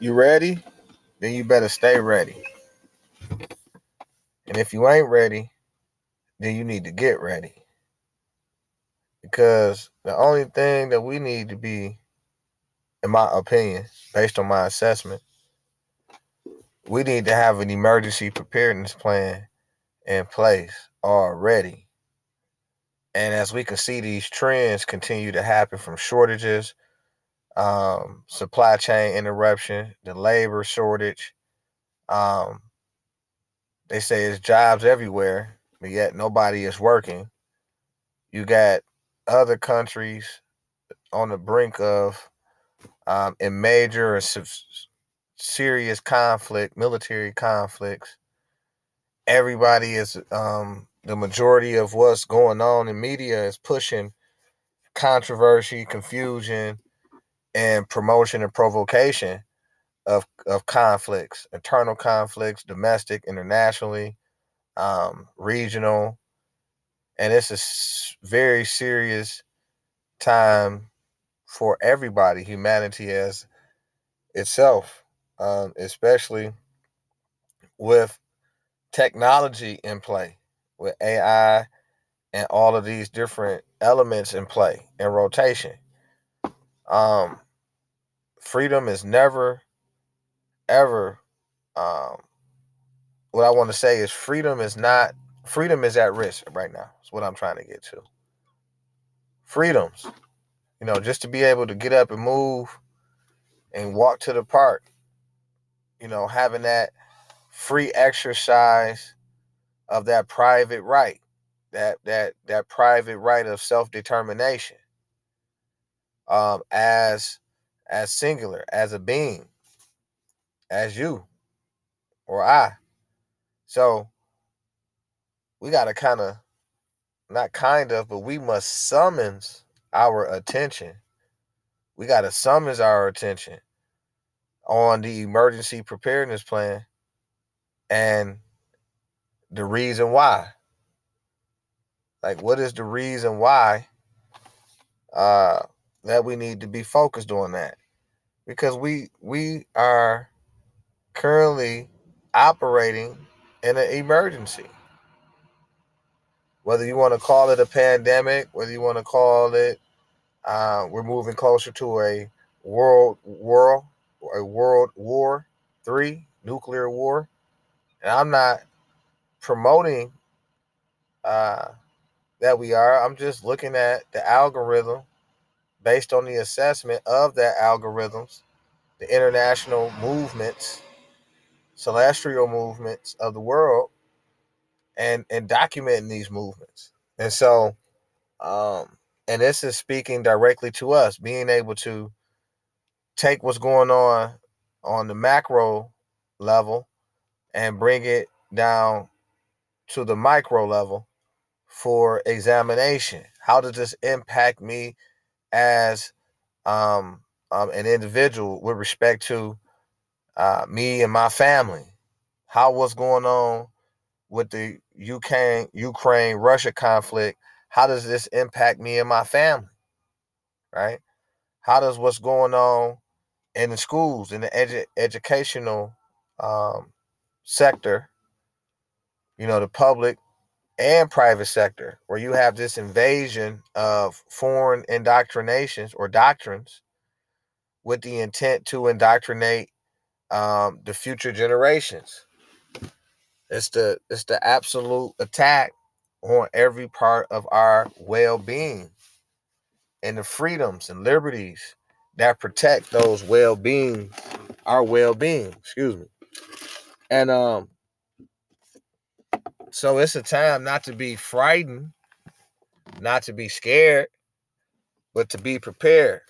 you ready, then you better stay ready. And if you ain't ready, then you need to get ready. Because the only thing that we need to be, in my opinion, based on my assessment, we need to have an emergency preparedness plan in place already. And as we can see, these trends continue to happen from shortages, um, supply chain interruption, the labor shortage. Um, they say it's jobs everywhere, but yet nobody is working. You got other countries on the brink of um, in major or serious conflict, military conflicts. Everybody is um, the majority of what's going on in media is pushing controversy, confusion, and promotion and provocation of of conflicts, internal conflicts, domestic, internationally, um, regional, and it's a very serious time for everybody, humanity as itself, um, especially with technology in play, with AI and all of these different elements in play and rotation. Um, freedom is never, ever. Um, what I want to say is freedom is not freedom is at risk right now. That's what I'm trying to get to. Freedoms, you know, just to be able to get up and move and walk to the park, you know, having that free exercise of that private right, that that that private right of self-determination um, as as singular, as a being, as you or I. So we got to kind of, not kind of, but we must summons our attention. We got to summons our attention on the emergency preparedness plan and the reason why. Like, what is the reason why uh, that we need to be focused on that. Because we we are currently operating in an emergency. Whether you want to call it a pandemic whether you want to call it uh, we're moving closer to a world world a world war three nuclear war. And i'm not promoting uh, that we are. I'm just looking at the algorithm based on the assessment of that algorithms, the international movements, celestial movements of the world, and and documenting these movements. And so, um, and this is speaking directly to us, being able to take what's going on on the macro level and bring it down to the micro level for examination. How does this impact me as um, um, an individual with respect to uh, me and my family. How what's going on with the Ukraine Ukraine Russia conflict? How does this impact me and my family? Right? How does what's going on in the schools in the edu- educational um, sector? You know, the public and private sector where you have this invasion of foreign indoctrinations or doctrines with the intent to indoctrinate um, the future generations. It's the it's the absolute attack on every part of our well-being and the freedoms and liberties that protect those well-being, our well-being, excuse me. And um so it's a time not to be frightened, not to be scared, but to be prepared,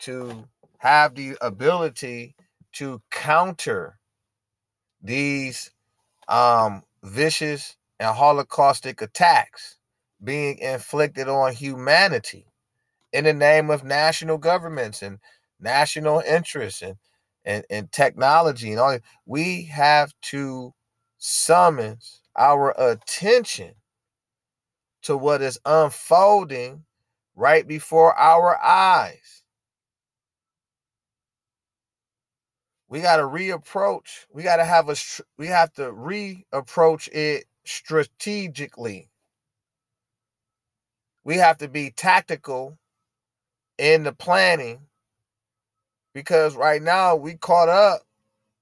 to have the ability to counter these um, vicious and holocaustic attacks being inflicted on humanity in the name of national governments and national interests and, and, and technology and all we have to summons our attention to what is unfolding right before our eyes. we got to reapproach. We got to have a we have to reapproach it strategically. We have to be tactical in the planning because right now we caught up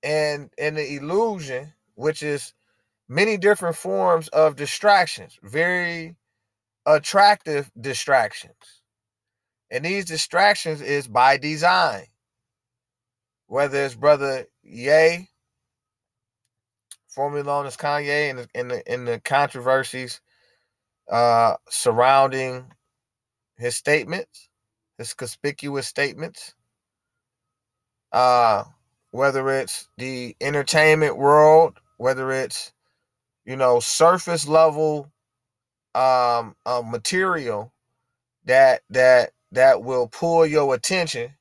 and in the illusion, which is many different forms of distractions, very attractive distractions. And these distractions is by design. Whether it's brother Ye, formerly known as Kanye, in the in the, in the controversies uh, surrounding his statements, his conspicuous statements, uh, whether it's the entertainment world, whether it's you know surface level um, uh, material that that that will pull your attention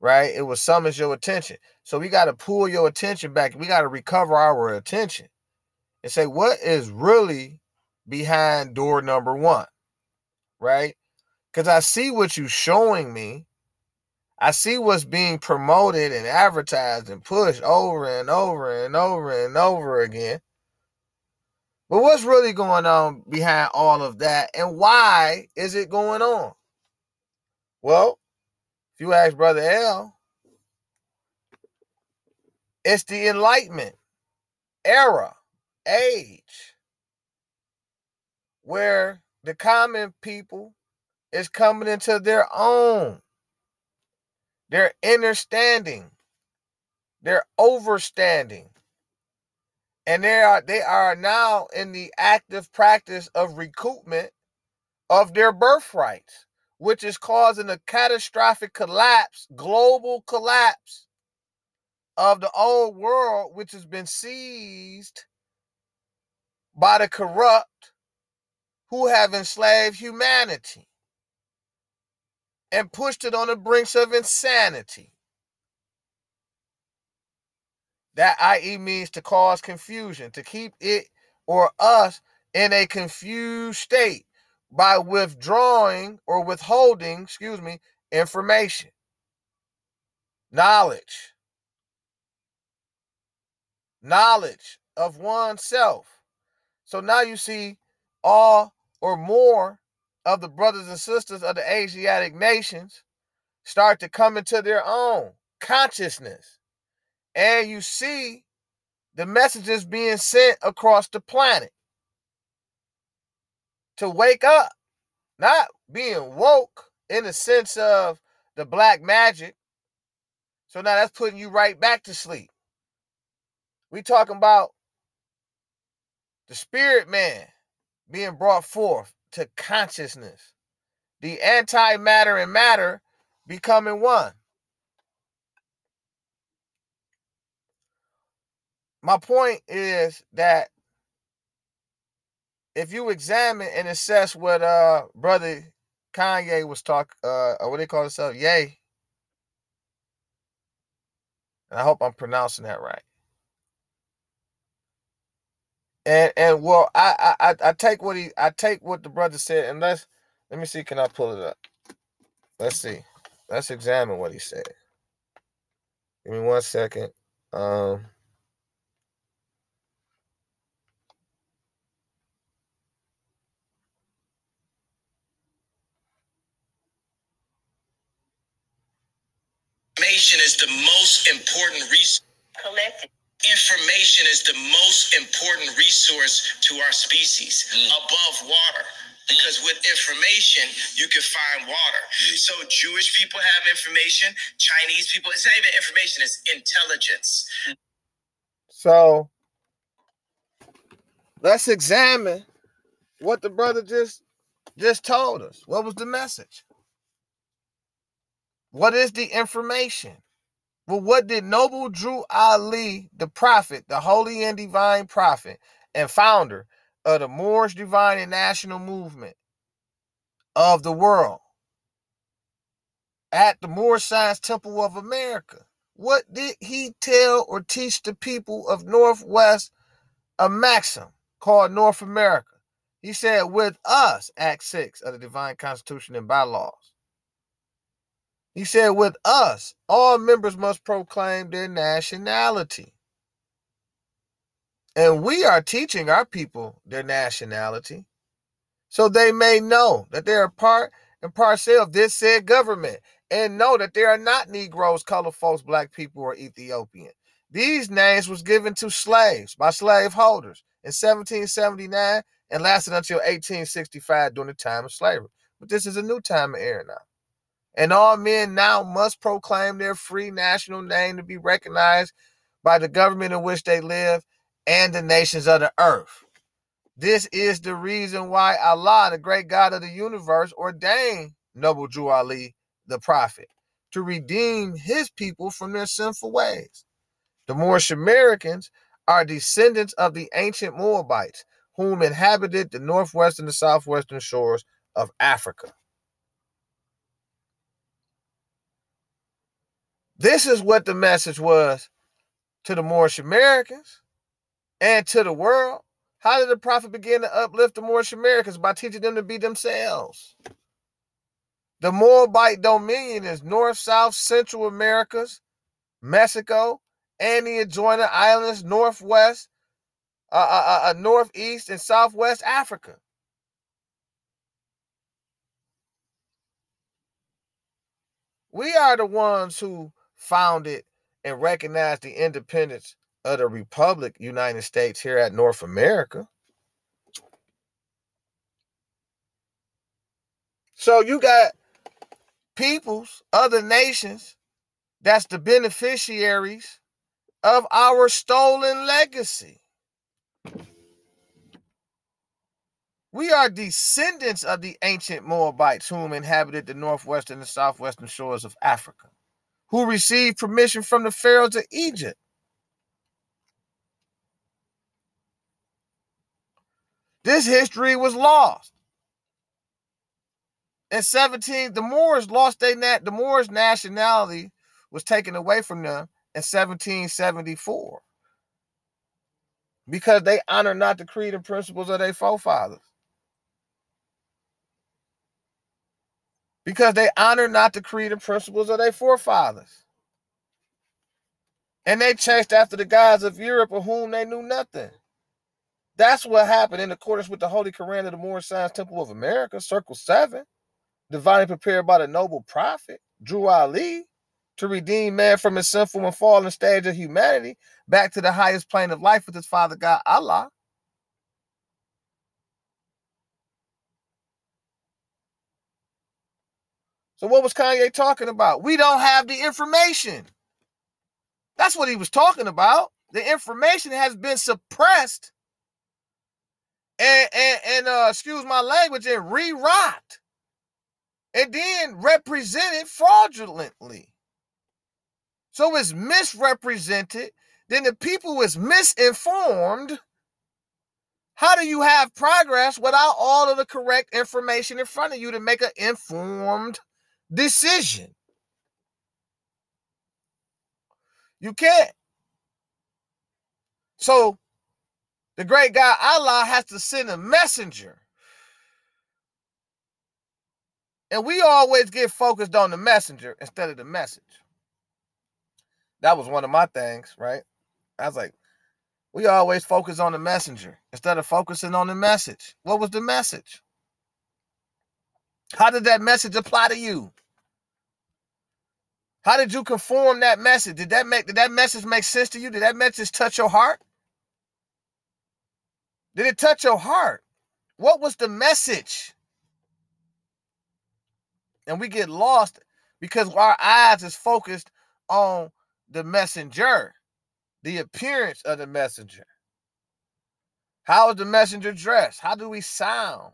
right? It will summons your attention. So we got to pull your attention back. We got to recover our attention and say what is really behind door number one right? Because i see what you're showing me I see what's being promoted and advertised and pushed over and over and over and over again. But what's really going on behind all of that and why is it going on? Well, if you ask Brother L, it's the Enlightenment era, age, where the common people is coming into their own. They're understanding. They're overstanding. And they are they are now in the active practice of recoupment of their birthrights, which is causing a catastrophic collapse, global collapse of the old world, which has been seized by the corrupt who have enslaved humanity and pushed it on the brinks of insanity. That i.e. means to cause confusion, to keep it or us in a confused state by withdrawing or withholding, excuse me, information, knowledge, knowledge of oneself. So now you see all or more of the brothers and sisters of the Asiatic nations start to come into their own consciousness. And you see the messages being sent across the planet to wake up, not being woke in the sense of the black magic. So now that's putting you right back to sleep. We talking about the spirit man being brought forth to consciousness. The antimatter and matter becoming one. My point is that if you examine and assess what uh brother Kanye was talk uh, what they call himself, Ye. And I hope I'm pronouncing that right. And and well, I I I take what he I take what the brother said, and let's let me see. Can I pull it up? Let's see. Let's examine what he said. Give me one second. Um. Information is the most important resource. Collective information is the most important resource to our species mm. above water. Because mm. with information you can find water. Mm. so jewish people have information chinese people it's not even information it's intelligence. So let's examine what the brother just just told us. What was the message? What is the information well, what did Noble Drew Ali, the prophet, the holy and divine prophet, and founder of the Moorish Divine and National Movement of the world at the Moorish Science Temple of America, what did he tell or teach the people of Northwest Amexem called North America? He said, with us, Act 6 of the Divine Constitution and bylaws He said, with us, all members must proclaim their nationality. And we are teaching our people their nationality so they may know that they are part and parcel of this said government and know that they are not Negroes, colored folks, black people, or Ethiopian. These names was given to slaves by slaveholders in 1779 and lasted until 1865 during the time of slavery. But this is a new time of era now. And all men now must proclaim their free national name to be recognized by the government in which they live and the nations of the earth. This is the reason why Allah, the great God of the universe, ordained Noble Drew Ali, the prophet, to redeem his people from their sinful ways. The Moorish Americans are descendants of the ancient Moabites, whom inhabited the northwestern and southwestern shores of Africa. This is what the message was to the Moorish Americans and to the world how did the prophet begin to uplift the Moorish Americans? By teaching them to be themselves. The Moabite dominion is North, South, Central Americas, Mexico, and the adjoining islands, Northwest, uh, uh, uh, uh, Northeast, and Southwest Africa. We are the ones who founded and recognized the independence of the Republic, United States, here at North America. So you got peoples, other nations, that's the beneficiaries of our stolen legacy. We are descendants of the ancient Moabites whom inhabited the northwestern and southwestern shores of Africa, who received permission from the pharaohs of Egypt This history was lost. In 17, the Moors lost their nat the Moors' nationality was taken away from them in 1774 because they honor not the creed and principles of their forefathers. Because they honor not the creed and principles of their forefathers. And they chased after the gods of Europe of whom they knew nothing. That's what happened in accordance with the Holy Quran of the Moorish Science Temple of America, Circle 7, divinely prepared by the noble prophet, Drew Ali, to redeem man from his sinful and fallen stage of humanity back to the highest plane of life with his father God, Allah. So, what was Kanye talking about? We don't have the information. That's what he was talking about. The information has been suppressed and and, and uh, excuse my language and rewrite and then represented fraudulently. So it's misrepresented. Then the people is misinformed. How do you have progress without all of the correct information in front of you to make an informed decision? You can't. So the great God Allah has to send a messenger. And we always get focused on the messenger instead of the message. That was one of my things, right? I was like, we always focus on the messenger instead of focusing on the message. What was the message? How did that message apply to you? How did you conform that message? Did that make did that message make sense to you? Did that message touch your heart? Did it touch your heart? What was the message? And we get lost because our eyes is focused on the messenger, the appearance of the messenger. How is the messenger dressed? How do we sound?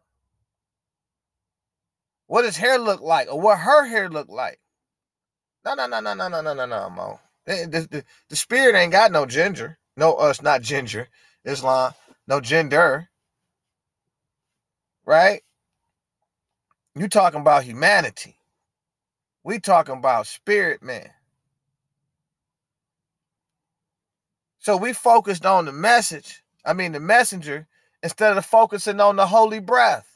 What does hair look like, or what her hair look like? No, no, no, no, no, no, no, no, no, Mo. The, the, the spirit ain't got no ginger. No, us, not ginger. Islam no gender, right? You talking about humanity. We talking about spirit man. So we focused on the message, I mean the messenger, instead of focusing on the holy breath.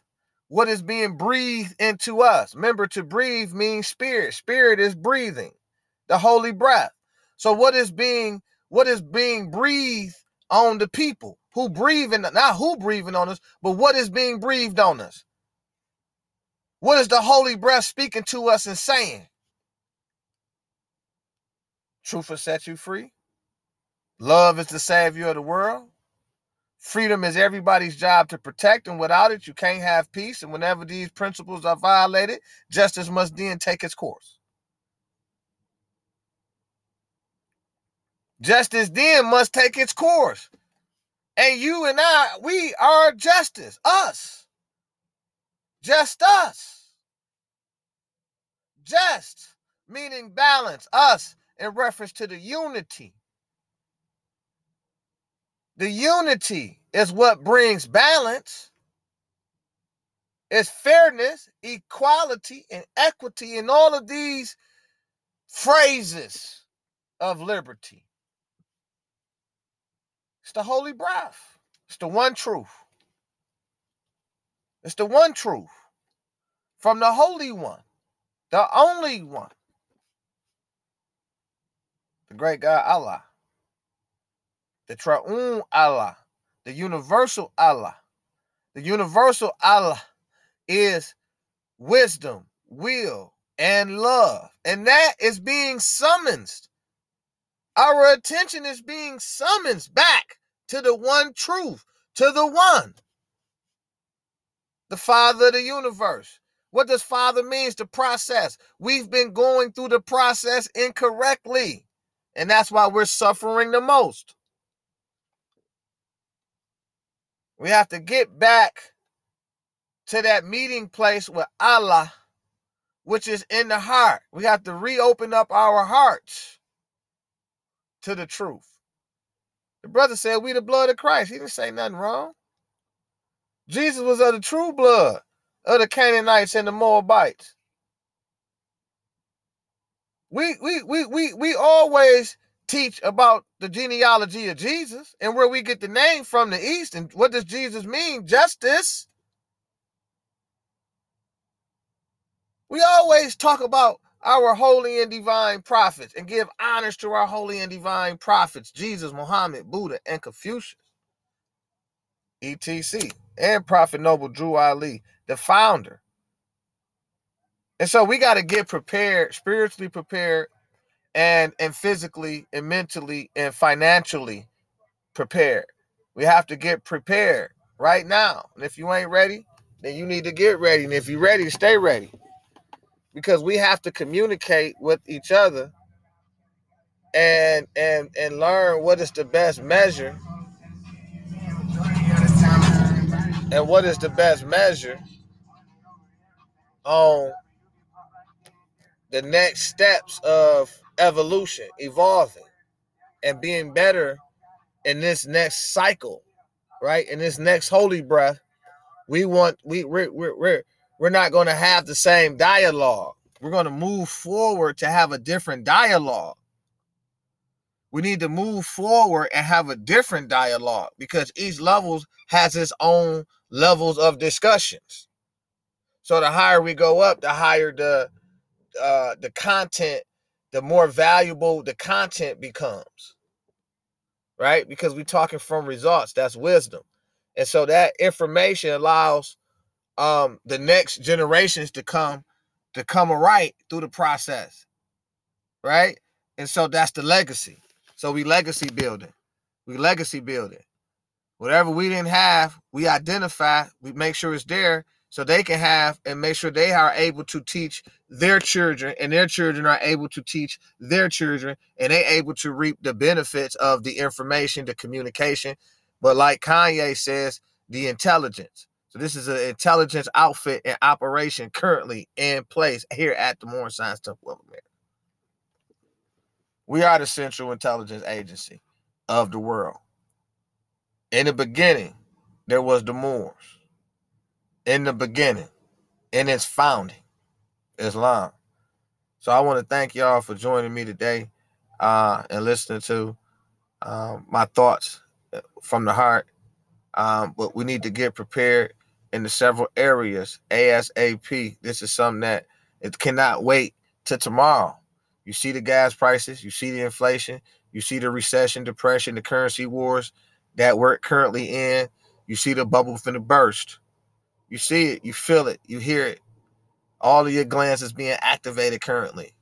What is being breathed into us. Remember, to breathe means spirit. Spirit is breathing, the holy breath. So what is being what is being breathed on the people who breathing not who breathing on us, but what is being breathed on us? What is the holy breath speaking to us and saying? Truth will set you free. Love is the savior of the world. Freedom is everybody's job to protect, and without it, you can't have peace. And whenever these principles are violated, justice must then take its course. Justice then must take its course. And you and I, we are justice, us. Just us. Just, meaning balance, us, in reference to the unity the unity is what brings balance. It's fairness, equality, and equity, and all of these phrases of liberty. It's the holy breath. It's the one truth. It's the one truth from the Holy One, the only one, the great God Allah the Triune Allah, the universal Allah. The universal Allah is wisdom, will, and love. And that is being summoned. Our attention is being summoned back to the one truth, to the one, the Father of the universe. What does Father means? The process. We've been going through the process incorrectly. And that's why we're suffering the most. We have to get back to that meeting place with Allah, which is in the heart. We have to reopen up our hearts to the truth. The brother said, We the blood of Christ. He didn't say nothing wrong. Jesus was of the true blood of the Canaanites and the Moabites. We we we we we always teach about the genealogy of Jesus and where we get the name from the East. And what does Jesus mean? Justice. We always talk about our holy and divine prophets and give honors to our holy and divine prophets Jesus, Muhammad, Buddha, and Confucius. ETC and Prophet Noble Drew Ali, the founder. And so we got to get prepared, spiritually prepared and and physically and mentally and financially prepared. We have to get prepared right now. And if you ain't ready, then you need to get ready. And if you're ready, stay ready. Because we have to communicate with each other and and and learn what is the best measure and what is the best measure on the next steps of evolution, evolving, and being better in this next cycle, right? In this next holy breath, we want we we're we're we're, we're not going to have the same dialogue. We're going to move forward to have a different dialogue. We need to move forward and have a different dialogue because each levels has its own levels of discussions. So the higher we go up, the higher the uh, the content the more valuable the content becomes. Right? Because we're talking from results. That's wisdom. And so that information allows um the next generations to come to come right through the process. Right? And so that's the legacy. So we legacy building. We legacy building. Whatever we didn't have, we identify, we make sure it's there so they can have and make sure they are able to teach their children and their children are able to teach their children and they able to reap the benefits of the information the communication but like kanye says the intelligence so this is an intelligence outfit and operation currently in place here at the Moorish Science Temple of America. We are the central intelligence agency of the world. In the beginning, there was the Moors in the beginning, in its founding, Islam. So I want to thank y'all for joining me today uh, and listening to um, my thoughts uh, from the heart. Um, but we need to get prepared in the several areas ASAP. This is something that it cannot wait to tomorrow. You see the gas prices, you see the inflation, you see the recession, depression, the currency wars that we're currently in. You see the bubble finna burst. You see it, you feel it, you hear it. All of your glands is being activated currently.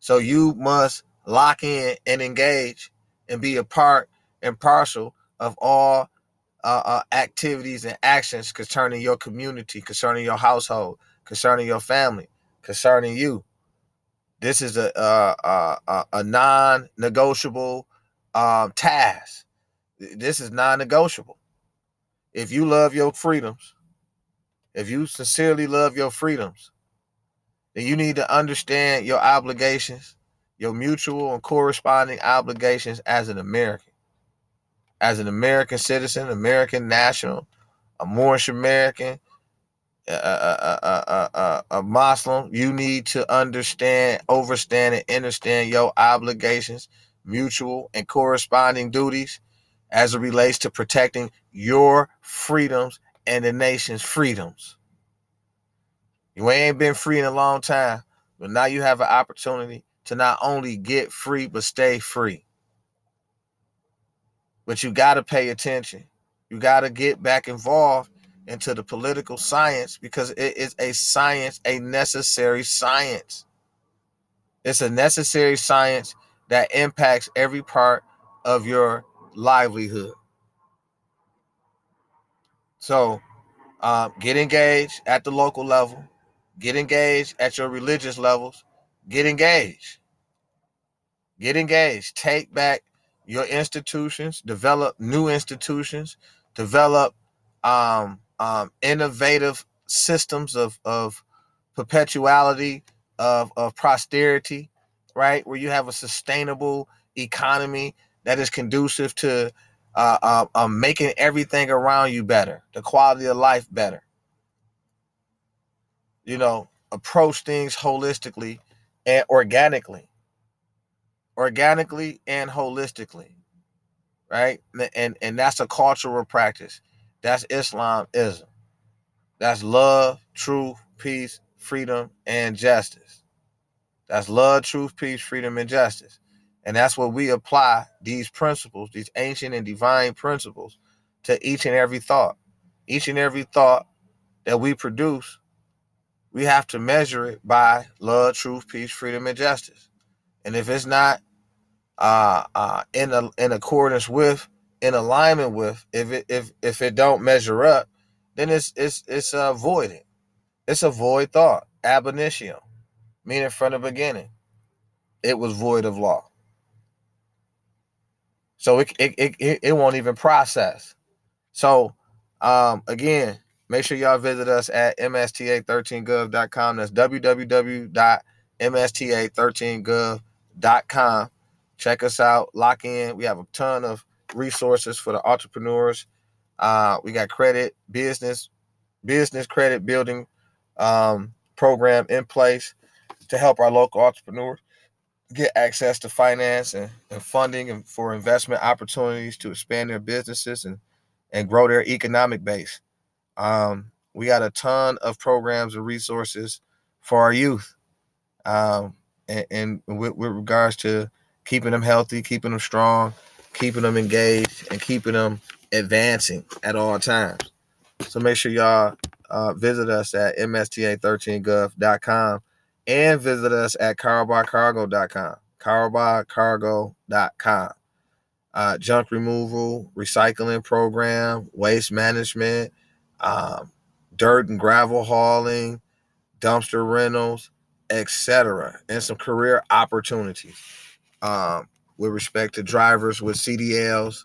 So you must lock in and engage and be a part and parcel of all uh, uh, activities and actions concerning your community, concerning your household, concerning your family, concerning you. This is a a, a, a non-negotiable um, task. This is non-negotiable. If you love your freedoms, if you sincerely love your freedoms, then you need to understand your obligations, your mutual and corresponding obligations as an American. As an American citizen, American national, a Moorish American, a, a, a, a, Muslim, you need to understand, overstand, and understand your obligations, mutual and corresponding duties as it relates to protecting your freedoms and the nation's freedoms. You ain't been free in a long time, but now you have an opportunity to not only get free, but stay free. But you got to pay attention. You got to get back involved into the political science because it is a science, a necessary science. It's a necessary science that impacts every part of your livelihood. So, um, get engaged at the local level, get engaged at your religious levels, get engaged. Get engaged. Take back your institutions, develop new institutions, develop um, um, innovative systems of, of perpetuality, of, of prosperity, right? Where you have a sustainable economy that is conducive to uh, uh, uh, making everything around you better, the quality of life better. You know, approach things holistically and organically. Organically and holistically right? And and that's a cultural practice. That's islamism. That's love truth peace freedom and justice. That's love truth peace freedom and justice and that's what we apply these principles these ancient and divine principles to each and every thought each and every thought that we produce we have to measure it by love truth peace freedom and justice and if it's not uh, uh, in a, in accordance with, in alignment with, if it if if it don't measure up, then it's it's it's uh, voided. It's a void thought, ab initio, meaning from the beginning, it was void of law. So it it it, it won't even process. So um, again, make sure y'all visit us at msta13gov.com. That's www.msta13gov.com Check us out. Lock in. We have a ton of resources for the entrepreneurs. Uh, we got credit, business, business credit building um, program in place to help our local entrepreneurs get access to finance and, and funding and for investment opportunities to expand their businesses and and grow their economic base. Um, we got a ton of programs and resources for our youth, um, and, and with, with regards to keeping them healthy, keeping them strong, keeping them engaged, and keeping them advancing at all times. So make sure y'all uh, visit us at msta13gov.com and visit us at carbarcargo.com. carbarcargo.com. Uh, junk removal, recycling program, waste management, um, dirt and gravel hauling, dumpster rentals, etc., and some career opportunities um, with respect to drivers with CDLs.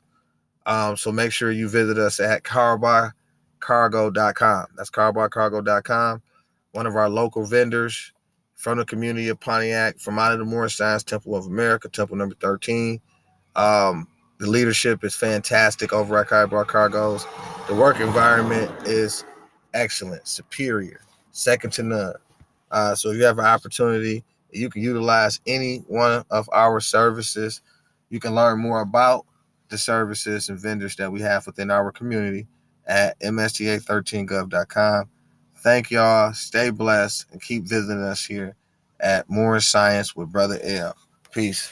Um, so make sure you visit us at carbarcargo.com. That's carbarcargo.com. One of our local vendors from the community of Pontiac, from out of the Moorish Science Temple of America, Temple number 13. Um, the leadership is fantastic over at Carbar Cargos. The work environment is excellent, superior, second to none. Uh, so if you have an opportunity, you can utilize any one of our services. You can learn more about the services and vendors that we have within our community at msta13gov.com. Thank y'all. Stay blessed and keep visiting us here at More Science with Brother L. Peace.